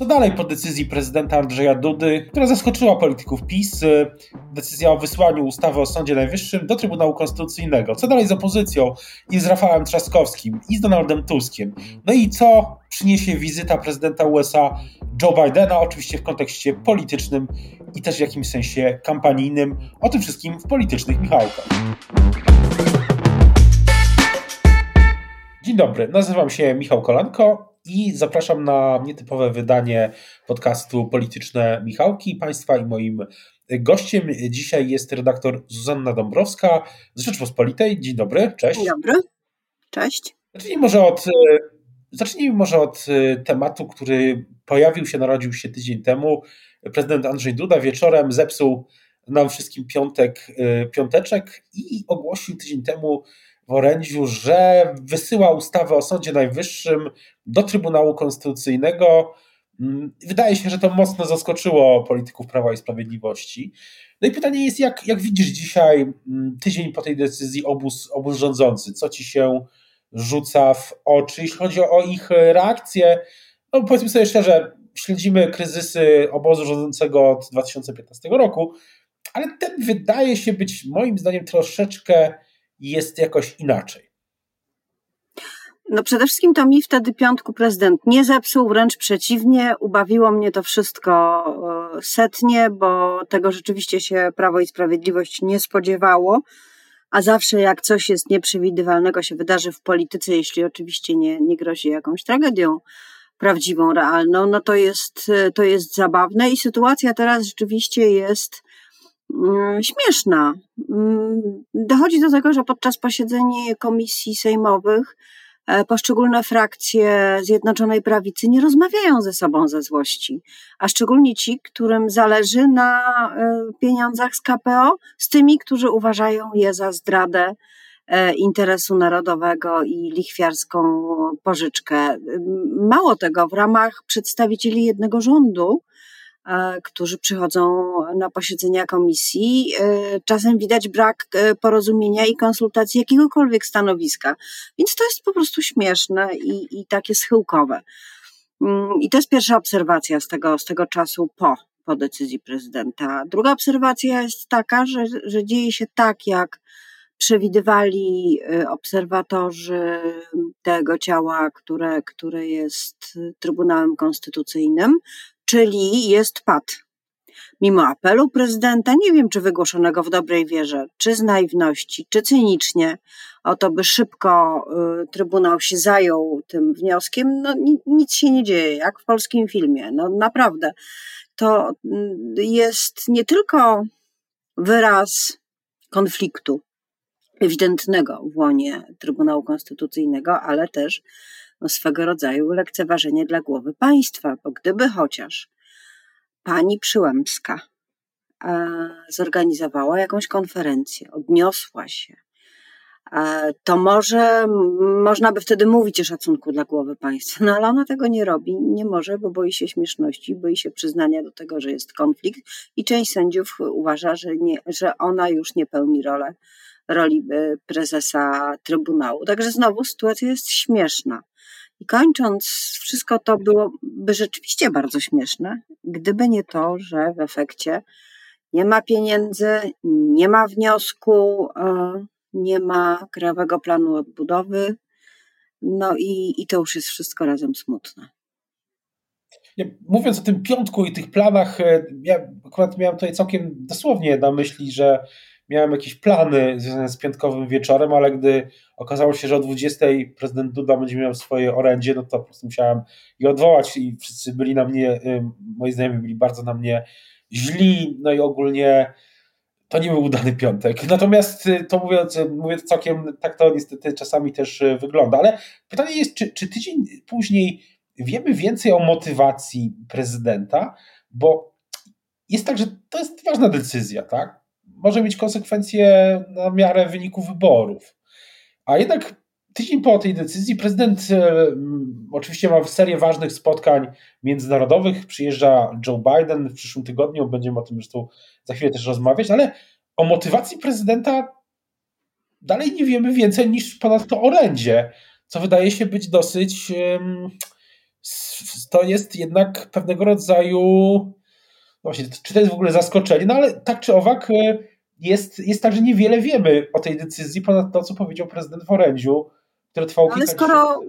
Co dalej po decyzji prezydenta Andrzeja Dudy, która zaskoczyła polityków PiS, decyzja o wysłaniu ustawy o Sądzie Najwyższym do Trybunału Konstytucyjnego? Co dalej z opozycją i z Rafałem Trzaskowskim i z Donaldem Tuskiem? No i co przyniesie wizyta prezydenta USA Joe Bidena, oczywiście w kontekście politycznym i też w jakimś sensie kampanijnym. O tym wszystkim w politycznych Michałkach. Dzień dobry, nazywam się Michał Kolanko i zapraszam na nietypowe wydanie podcastu Polityczne Michałki. Państwa i moim gościem dzisiaj jest redaktor Zuzanna Dąbrowska z Rzeczpospolitej. Dzień dobry, cześć. Dzień dobry, cześć. Zacznijmy może od, zacznijmy może od tematu, który pojawił się, narodził się tydzień temu. Prezydent Andrzej Duda wieczorem zepsuł nam wszystkim piątek, piąteczek i ogłosił tydzień temu w orędziu, że wysyła ustawę o Sądzie Najwyższym do Trybunału Konstytucyjnego. Wydaje się, że to mocno zaskoczyło polityków Prawa i Sprawiedliwości. No i pytanie jest, jak, jak widzisz dzisiaj, tydzień po tej decyzji, obóz, obóz rządzący? Co ci się rzuca w oczy, jeśli chodzi o ich reakcję? No powiedzmy sobie szczerze, śledzimy kryzysy obozu rządzącego od 2015 roku, ale ten wydaje się być moim zdaniem troszeczkę jest jakoś inaczej? No przede wszystkim to mi wtedy piątku prezydent nie zepsuł, wręcz przeciwnie, ubawiło mnie to wszystko e, setnie, bo tego rzeczywiście się Prawo i Sprawiedliwość nie spodziewało, a zawsze jak coś jest nieprzewidywalnego się wydarzy w polityce, jeśli oczywiście nie, nie grozi jakąś tragedią prawdziwą, realną, no to jest, to jest zabawne i sytuacja teraz rzeczywiście jest Mm, śmieszna. Mm, dochodzi do tego, że podczas posiedzeń komisji sejmowych e, poszczególne frakcje Zjednoczonej Prawicy nie rozmawiają ze sobą ze złości, a szczególnie ci, którym zależy na e, pieniądzach z KPO, z tymi, którzy uważają je za zdradę e, interesu narodowego i lichwiarską pożyczkę. Mało tego, w ramach przedstawicieli jednego rządu którzy przychodzą na posiedzenia komisji. E, czasem widać brak e, porozumienia i konsultacji jakiegokolwiek stanowiska. Więc to jest po prostu śmieszne i, i takie schyłkowe. Mm, I to jest pierwsza obserwacja z tego, z tego czasu po, po decyzji prezydenta. Druga obserwacja jest taka, że, że dzieje się tak, jak przewidywali obserwatorzy tego ciała, które, które jest Trybunałem Konstytucyjnym, czyli jest pad. Mimo apelu prezydenta, nie wiem czy wygłoszonego w dobrej wierze, czy z naiwności, czy cynicznie, o to by szybko y, Trybunał się zajął tym wnioskiem, no nic się nie dzieje, jak w polskim filmie. No naprawdę, to y, jest nie tylko wyraz konfliktu ewidentnego w łonie Trybunału Konstytucyjnego, ale też no, swego rodzaju lekceważenie dla głowy państwa, bo gdyby chociaż pani Przyłębska e, zorganizowała jakąś konferencję, odniosła się, e, to może można by wtedy mówić o szacunku dla głowy państwa, no ale ona tego nie robi, nie może, bo boi się śmieszności, boi się przyznania do tego, że jest konflikt i część sędziów uważa, że, nie, że ona już nie pełni rolę, roli e, prezesa Trybunału. Także znowu sytuacja jest śmieszna. I kończąc, wszystko to byłoby rzeczywiście bardzo śmieszne, gdyby nie to, że w efekcie nie ma pieniędzy, nie ma wniosku, e, nie ma krajowego planu odbudowy, no i, i to już jest wszystko razem smutne. Mówiąc o tym piątku i tych planach, e, ja akurat miałem tutaj całkiem dosłownie na myśli, że miałem jakieś plany związane z piątkowym wieczorem, ale gdy okazało się, że o 20 prezydent Duda będzie miał swoje orędzie, no to po prostu musiałem je odwołać i wszyscy byli na mnie, y, moi znajomi byli bardzo na mnie źli, no i ogólnie to nie był udany piątek. Natomiast y, to mówiąc, mówiąc całkiem, tak to niestety czasami też y, wygląda. Ale pytanie jest, czy, czy tydzień później wiemy więcej o motywacji prezydenta, bo jest tak, że to jest ważna decyzja, tak? Może mieć konsekwencje na miarę wyniku wyborów. A jednak tydzień po tej decyzji prezydent oczywiście ma serię ważnych spotkań międzynarodowych. Przyjeżdża Joe Biden w przyszłym tygodniu, będziemy o tym zresztą za chwilę też rozmawiać, ale o motywacji prezydenta dalej nie wiemy więcej niż ponadto orędzie, co wydaje się być dosyć. To jest jednak pewnego rodzaju. Właśnie, czy to jest w ogóle zaskoczenie? No ale tak czy owak, e, jest, jest tak, że niewiele wiemy o tej decyzji, ponad to, co powiedział prezydent w orędziu, które trwało no, ale skoro,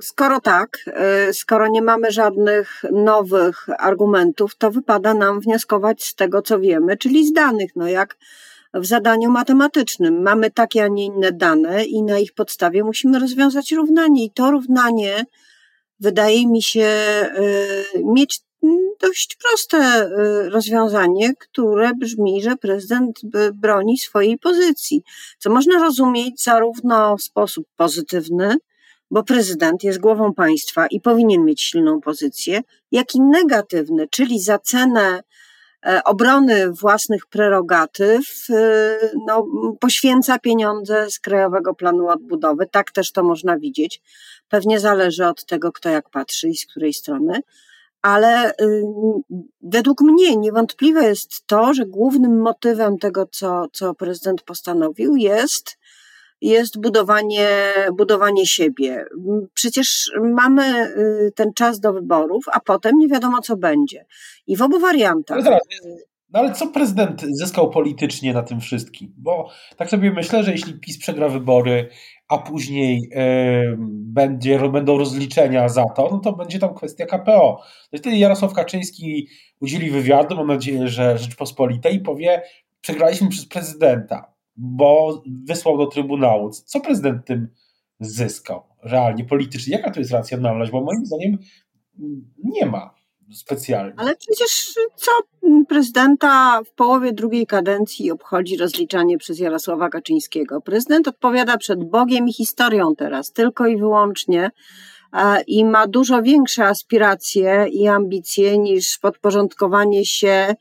skoro tak, e, skoro nie mamy żadnych nowych argumentów, to wypada nam wnioskować z tego, co wiemy, czyli z danych. No jak w zadaniu matematycznym. Mamy takie, a nie inne dane i na ich podstawie musimy rozwiązać równanie. I to równanie wydaje mi się y, mieć dość proste y, rozwiązanie, które brzmi, że prezydent broni swojej pozycji, co można rozumieć zarówno w sposób pozytywny, bo prezydent jest głową państwa i powinien mieć silną pozycję, jak i negatywny, czyli za cenę E, obrony własnych prerogatyw e, no, poświęca pieniądze z Krajowego Planu Odbudowy. Tak też to można widzieć. Pewnie zależy od tego, kto jak patrzy i z której strony. Ale y, według mnie niewątpliwe jest to, że głównym motywem tego, co, co prezydent postanowił, jest jest budowanie, budowanie siebie. Przecież mamy y, ten czas do wyborów, a potem nie wiadomo, co będzie. I w obu wariantach. No, no ale co prezydent zyskał politycznie na tym wszystkim? Bo tak sobie myślę, że jeśli PiS przegra wybory, a później yy, będzie, będą rozliczenia za to, no to będzie tam kwestia KPO. No wtedy Jarosław Kaczyński udzieli wywiadu, mam nadzieję, że Rzeczpospolitej i powie, przegraliśmy przez prezydenta bo wysłał do Trybunału. Co prezydent tym zyskał realnie, politycznie? Jaka to jest racjonalność? Bo moim zdaniem nie ma specjalnie. Ale przecież co prezydenta w połowie drugiej kadencji obchodzi rozliczanie przez Jarosława Kaczyńskiego? Prezydent odpowiada przed Bogiem i historią teraz, tylko i wyłącznie i ma dużo większe aspiracje i ambicje niż podporządkowanie się E,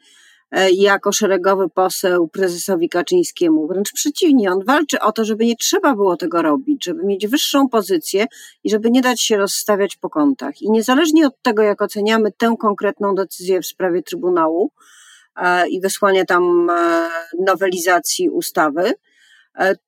jako szeregowy poseł prezesowi Kaczyńskiemu. Wręcz przeciwnie, on walczy o to, żeby nie trzeba było tego robić, żeby mieć wyższą pozycję i żeby nie dać się rozstawiać po kątach. I niezależnie od tego, jak oceniamy tę konkretną decyzję w sprawie Trybunału e, i wysłania tam e, nowelizacji ustawy, E,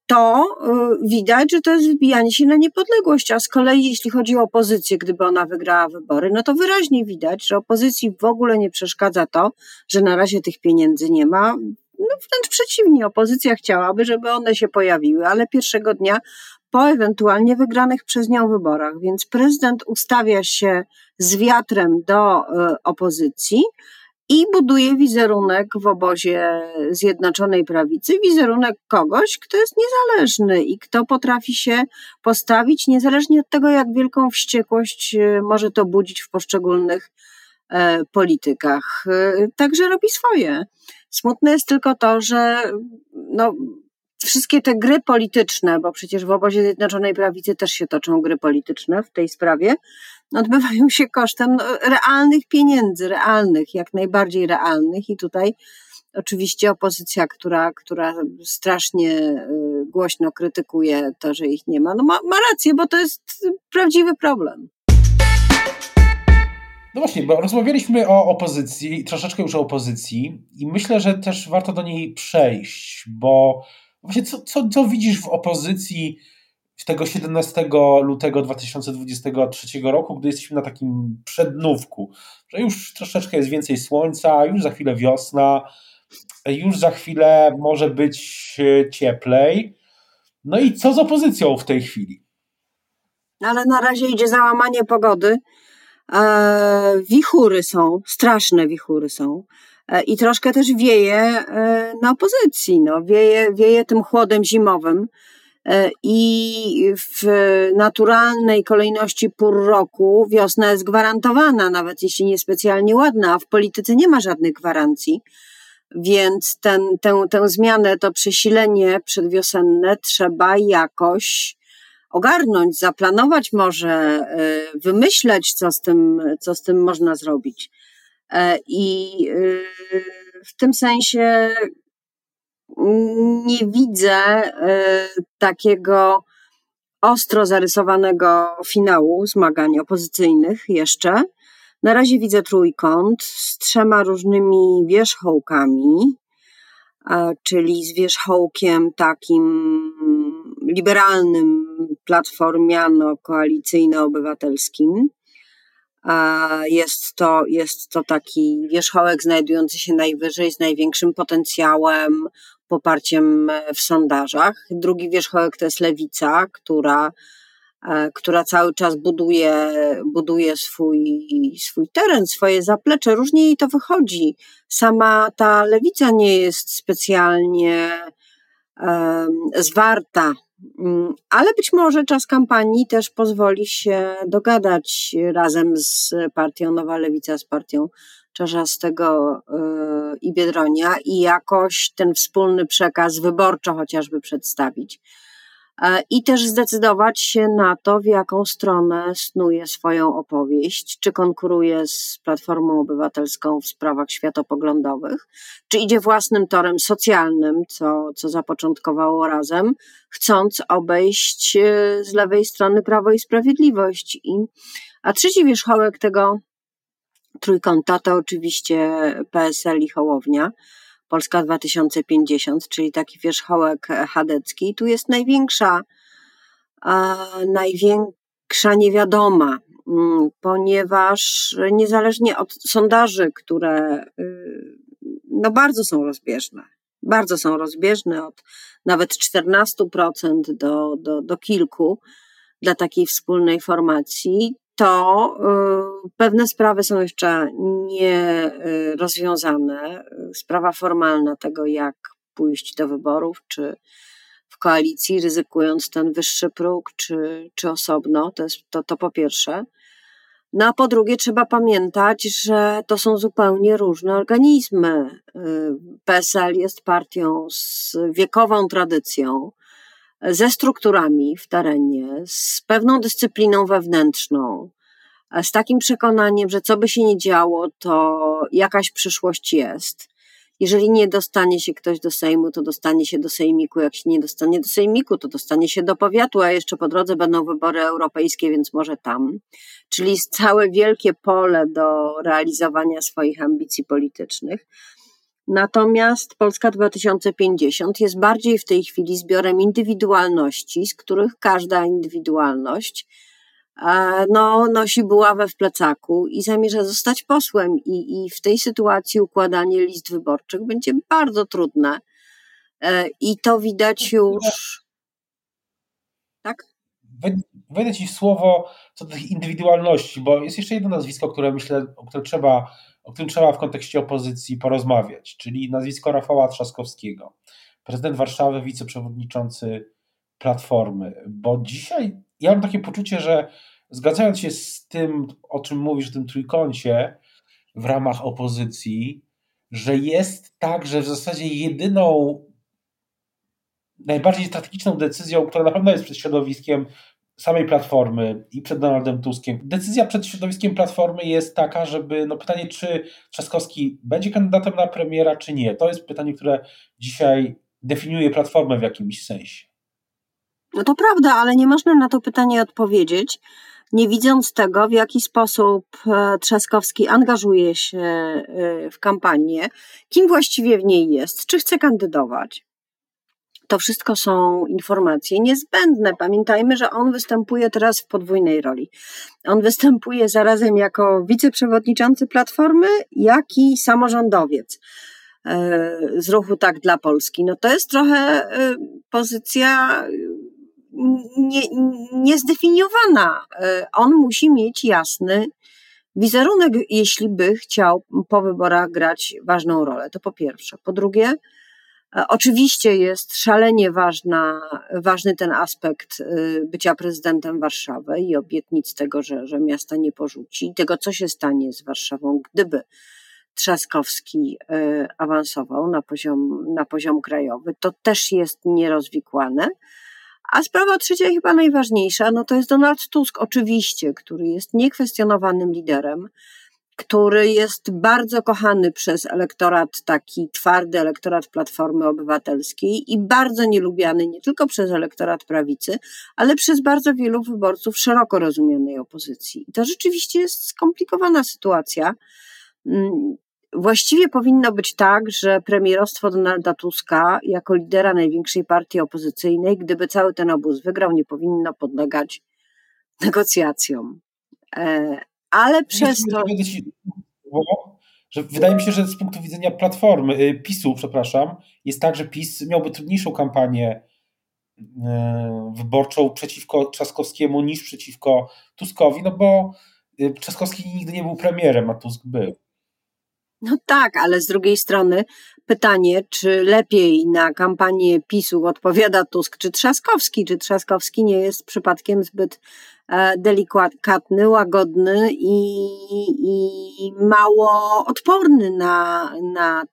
to e, widać, że to jest wybijanie się na niepodległość. A z kolei, jeśli chodzi o opozycję, gdyby ona wygrała wybory, no to wyraźnie widać, że opozycji w ogóle nie przeszkadza to, że na razie tych pieniędzy nie ma. No wręcz przeciwnie, opozycja chciałaby, żeby one się pojawiły, ale pierwszego dnia po ewentualnie wygranych przez nią wyborach. Więc prezydent ustawia się z wiatrem do e, opozycji, i buduje wizerunek w obozie Zjednoczonej Prawicy, wizerunek kogoś, kto jest niezależny i kto potrafi się postawić, niezależnie od tego, jak wielką wściekłość e, może to budzić w poszczególnych e, politykach. E, także robi swoje. Smutne jest tylko to, że no, wszystkie te gry polityczne, bo przecież w obozie Zjednoczonej Prawicy też się toczą gry polityczne w tej sprawie, odbywają się kosztem no, realnych pieniędzy, realnych, jak najbardziej realnych i tutaj oczywiście opozycja, która, która strasznie y, głośno krytykuje to, że ich nie ma, no ma, ma rację, bo to jest prawdziwy problem. No właśnie, bo rozmawialiśmy o opozycji, troszeczkę już o opozycji i myślę, że też warto do niej przejść, bo właśnie co, co, co widzisz w opozycji tego 17 lutego 2023 roku, gdy jesteśmy na takim przednówku, że już troszeczkę jest więcej słońca, już za chwilę wiosna, już za chwilę może być e, cieplej. No i co z opozycją w tej chwili? Ale na razie idzie załamanie pogody. E, wichury są, straszne wichury są. E, I troszkę też wieje na opozycji. No, wieje, wieje tym chłodem zimowym. E, i w naturalnej kolejności pór roku wiosna jest gwarantowana, nawet jeśli niespecjalnie ładna, a w polityce nie ma żadnych gwarancji. Więc ten, tę, tę zmianę, to przesilenie przedwiosenne trzeba jakoś ogarnąć, zaplanować może, e, wymyśleć, co z tym, co z tym można zrobić. E, I w tym sensie nie widzę takiego ostro zarysowanego finału zmagań opozycyjnych jeszcze. Na razie widzę trójkąt z trzema różnymi wierzchołkami, czyli z wierzchołkiem takim liberalnym, platformiano-koalicyjno-obywatelskim. Jest to, jest to taki wierzchołek znajdujący się najwyżej z największym potencjałem, poparciem w sondażach. Drugi wierzchołek to jest lewica, która E, która cały czas buduje, buduje swój, swój teren, swoje zaplecze. Różnie jej to wychodzi. Sama ta lewica nie jest specjalnie um, zwarta, mm, ale być może czas kampanii też pozwoli się dogadać razem z partią Nowa Lewica, z partią Czarzastego yy, i Biedronia i jakoś ten wspólny przekaz wyborczo chociażby przedstawić. E, i też zdecydować się na to, w jaką stronę snuje swoją opowieść, czy konkuruje z Platformą Obywatelską w sprawach światopoglądowych, czy idzie własnym torem socjalnym, co, co zapoczątkowało razem, chcąc obejść e, z lewej strony Prawo i Sprawiedliwość. I, a trzeci wierzchołek tego trójkąta to oczywiście PSL i Hołownia. Polska 2050, czyli taki wierzchołek chadecki. Tu jest największa, największa niewiadoma, mm, ponieważ niezależnie od sondaży, które y, no bardzo są rozbieżne, bardzo są rozbieżne, od nawet 14% do, do, do kilku dla takiej wspólnej formacji, to y, pewne sprawy są jeszcze nie y, rozwiązane. Sprawa formalna tego, jak pójść do wyborów, czy w koalicji, ryzykując ten wyższy próg, czy, czy osobno, to, jest, to, to po pierwsze. No a po drugie, trzeba pamiętać, że to są zupełnie różne organizmy. Y, PSL jest partią z wiekową tradycją, ze strukturami w terenie, z pewną dyscypliną wewnętrzną, z takim przekonaniem, że co by się nie działo, to jakaś przyszłość jest. Jeżeli nie dostanie się ktoś do Sejmu, to dostanie się do Sejmiku. Jak się nie dostanie do Sejmiku, to dostanie się do powiatu, a jeszcze po drodze będą wybory europejskie, więc może tam. Czyli całe wielkie pole do realizowania swoich ambicji politycznych. Natomiast Polska 2050 jest bardziej w tej chwili zbiorem indywidualności, z których każda indywidualność e, no, nosi buławę w plecaku i zamierza zostać posłem. I, I w tej sytuacji układanie list wyborczych będzie bardzo trudne. E, I to widać już. Tak? Wejdę Ci w słowo co do tych indywidualności, bo jest jeszcze jedno nazwisko, które myślę, o które trzeba o którym trzeba w kontekście opozycji porozmawiać, czyli nazwisko Rafała Trzaskowskiego, prezydent Warszawy, wiceprzewodniczący Platformy. Bo dzisiaj ja mam takie poczucie, że zgadzając się z tym, o czym mówisz, w tym trójkącie w ramach opozycji, że jest tak, że w zasadzie jedyną najbardziej strategiczną decyzją, która na pewno jest przed środowiskiem samej Platformy i przed Donaldem Tuskiem. Decyzja przed środowiskiem Platformy jest taka, żeby, no pytanie, czy Trzaskowski będzie kandydatem na premiera, czy nie. To jest pytanie, które dzisiaj definiuje Platformę w jakimś sensie. No to prawda, ale nie można na to pytanie odpowiedzieć, nie widząc tego, w jaki sposób e, Trzaskowski angażuje się e, w kampanię, kim właściwie w niej jest, czy chce kandydować. To wszystko są informacje niezbędne. Pamiętajmy, że on występuje teraz w podwójnej roli. On występuje zarazem jako wiceprzewodniczący Platformy, jak i samorządowiec e, z ruchu Tak dla Polski. No to jest trochę e, pozycja nie, niezdefiniowana. E, on musi mieć jasny wizerunek, jeśli by chciał po wyborach grać ważną rolę. To po pierwsze. Po drugie, oczywiście jest szalenie ważna, ważny ten aspekt y, bycia prezydentem Warszawy i obietnic tego, że, że miasta nie porzuci, tego, co się stanie z Warszawą, gdyby Trzaskowski y, awansował na poziom, na poziom krajowy. To też jest nierozwikłane. A sprawa trzecia, chyba najważniejsza, no to jest Donald Tusk, oczywiście, który jest niekwestionowanym liderem, który jest bardzo kochany przez elektorat, taki twardy elektorat Platformy Obywatelskiej i bardzo nielubiany nie tylko przez elektorat prawicy, ale przez bardzo wielu wyborców szeroko rozumianej opozycji. I to rzeczywiście jest skomplikowana sytuacja. Mm, właściwie powinno być tak, że premierostwo Donalda Tuska, jako lidera największej partii opozycyjnej, gdyby cały ten obóz wygrał, nie powinno podlegać negocjacjom. Ale przez to. Że wydaje mi się, że z punktu widzenia platformy, y, PiSu, przepraszam, jest tak, że PiS miałby trudniejszą kampanię y, wyborczą przeciwko Trzaskowskiemu niż przeciwko Tuskowi, no bo y, Trzaskowski nigdy nie był premierem, a Tusk był. No tak, ale z drugiej strony pytanie, czy lepiej na kampanię PiSu odpowiada Tusk czy Trzaskowski? Czy Trzaskowski nie jest przypadkiem zbyt e, delikatny, łagodny i, i mało odporny na, na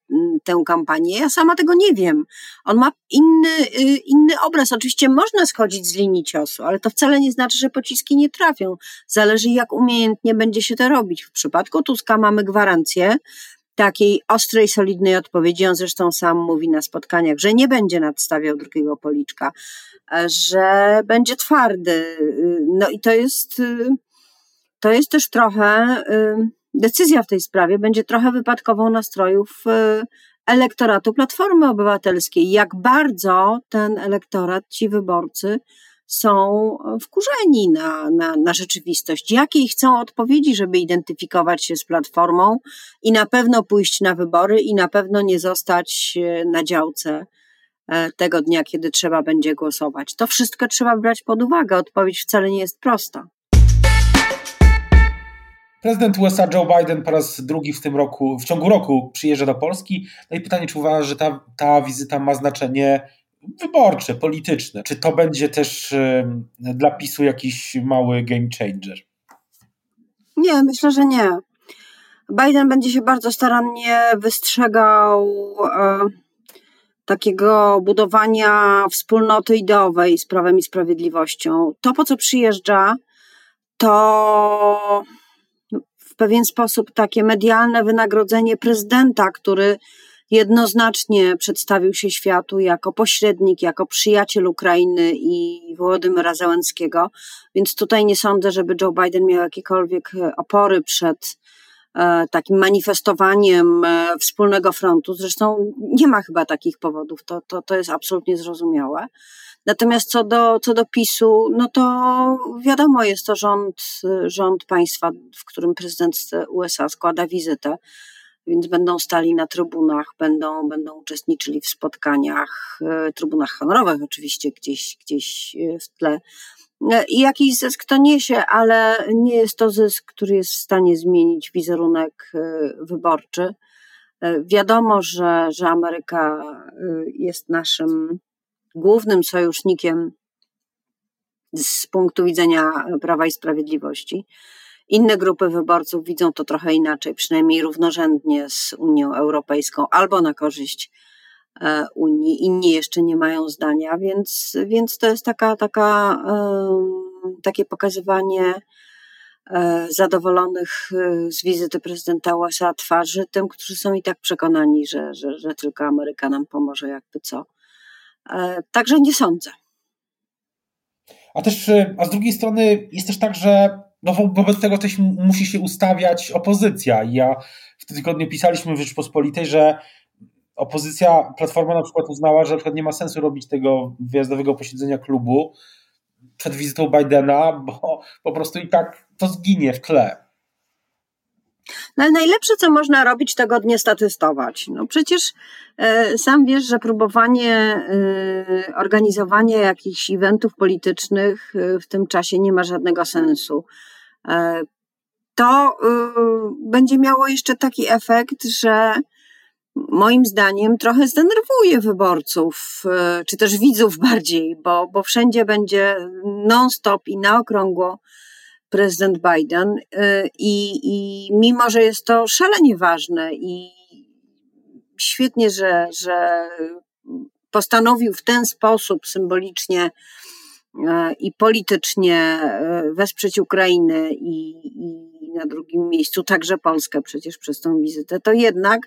tę kampanię? Ja sama tego nie wiem. On ma inny, y, inny obraz. Oczywiście można schodzić z linii ciosu, ale to wcale nie znaczy, że pociski nie trafią. Zależy, jak umiejętnie będzie się to robić. W przypadku Tuska mamy gwarancję, takiej ostrej, solidnej odpowiedzi. On zresztą sam mówi na spotkaniach, że nie będzie nadstawiał drugiego policzka, że będzie twardy. No i to jest, to jest też trochę decyzja w tej sprawie, będzie trochę wypadkową nastrojów elektoratu Platformy Obywatelskiej. Jak bardzo ten elektorat, ci wyborcy, są wkurzeni na, na, na rzeczywistość. Jakiej chcą odpowiedzi, żeby identyfikować się z platformą i na pewno pójść na wybory i na pewno nie zostać e, na działce e, tego dnia, kiedy trzeba będzie głosować. To wszystko trzeba brać pod uwagę. Odpowiedź wcale nie jest prosta. Prezydent USA Joe Biden po raz drugi w tym roku, w ciągu roku przyjeżdża do Polski. No i pytanie, czy uważa, że ta, ta wizyta ma znaczenie wyborcze, polityczne. Czy to będzie też dla PiSu jakiś mały game changer? Nie, myślę, że nie. Biden będzie się bardzo starannie wystrzegał e, takiego budowania wspólnoty ideowej z prawem i sprawiedliwością. To, po co przyjeżdża, to w pewien sposób takie medialne wynagrodzenie prezydenta, który jednoznacznie przedstawił się światu jako pośrednik, jako przyjaciel Ukrainy i Wołodymyra Zełenskiego, więc tutaj nie sądzę, żeby Joe Biden miał jakiekolwiek opory przed e, takim manifestowaniem e, wspólnego frontu. Zresztą nie ma chyba takich powodów, to, to, to jest absolutnie zrozumiałe. Natomiast co do, co do PiSu, no to wiadomo, jest to rząd, rząd państwa, w którym prezydent USA składa wizytę więc będą stali na trybunach, będą, będą uczestniczyli w spotkaniach, e, trybunach honorowych oczywiście gdzieś, gdzieś e, w tle. E, I jakiś zysk to niesie, ale nie jest to zysk, który jest w stanie zmienić wizerunek wyborczy. Wiadomo, że, że Ameryka jest naszym głównym sojusznikiem z punktu widzenia Prawa i Sprawiedliwości. Inne grupy wyborców widzą to trochę inaczej, przynajmniej równorzędnie z Unią Europejską albo na korzyść e, Unii. Inni jeszcze nie mają zdania, więc, więc to jest taka, taka, takie pokazywanie e, zadowolonych e, z wizyty prezydenta USA twarzy tym, którzy są i tak przekonani, że, że, że tylko Ameryka nam pomoże, jakby co. Także nie sądzę. A też, a z drugiej strony jest też tak, że no wobec tego też musi się ustawiać opozycja. Ja w tym tygodniu pisaliśmy w Rzeczpospolitej, że opozycja, Platforma na przykład uznała, że na przykład nie ma sensu robić tego wyjazdowego posiedzenia klubu przed wizytą Bidena, bo po prostu i tak to zginie w tle. No ale najlepsze, co można robić, tego nie statystować. No przecież e, sam wiesz, że próbowanie e, organizowania jakichś eventów politycznych e, w tym czasie nie ma żadnego sensu. E, to y, będzie miało jeszcze taki efekt, że moim zdaniem trochę zdenerwuje wyborców, e, czy też widzów bardziej, bo, bo wszędzie będzie non-stop i na okrągło prezydent Biden e, i, i mimo, że jest to szalenie ważne i świetnie, że, że postanowił w ten sposób symbolicznie i politycznie e, wesprzeć Ukrainę i, i na drugim miejscu, także Polskę przecież przez tą wizytę, to jednak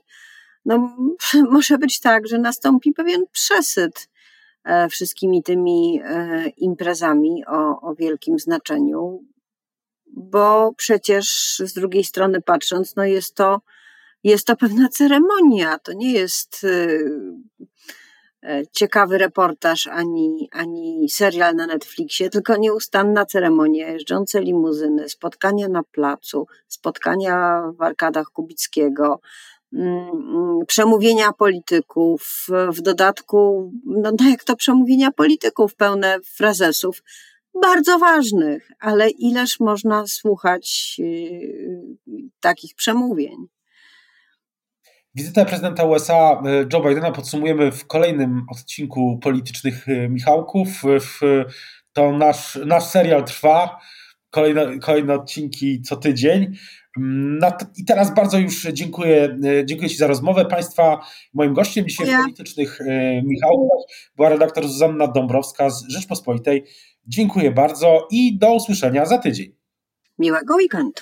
no, może być tak, że nastąpi pewien przesyt e, wszystkimi tymi e, imprezami o, o wielkim znaczeniu, bo przecież z drugiej strony patrząc, no jest to, jest to pewna ceremonia, to nie jest e, ciekawy reportaż ani, ani serial na Netflixie, tylko nieustanna ceremonia, jeżdżące limuzyny, spotkania na placu, spotkania w arkadach Kubickiego, Mm, przemówienia polityków, w dodatku, no, no jak to przemówienia polityków, pełne frazesów, bardzo ważnych, ale ileż można słuchać yy, takich przemówień. Wizytę prezydenta USA yy, Joe Bidena podsumujemy w kolejnym odcinku politycznych yy, Michałków. To nasz, nasz serial trwa. Kolejne, kolejne odcinki co tydzień. I teraz bardzo już dziękuję, e, dziękuję Ci za rozmowę. Państwa, moim gościem dzisiaj ja. politycznych e, Michał była redaktor Zuzanna Dąbrowska z Rzeczpospolitej. Dziękuję bardzo i do usłyszenia za tydzień. Miłego weekendu.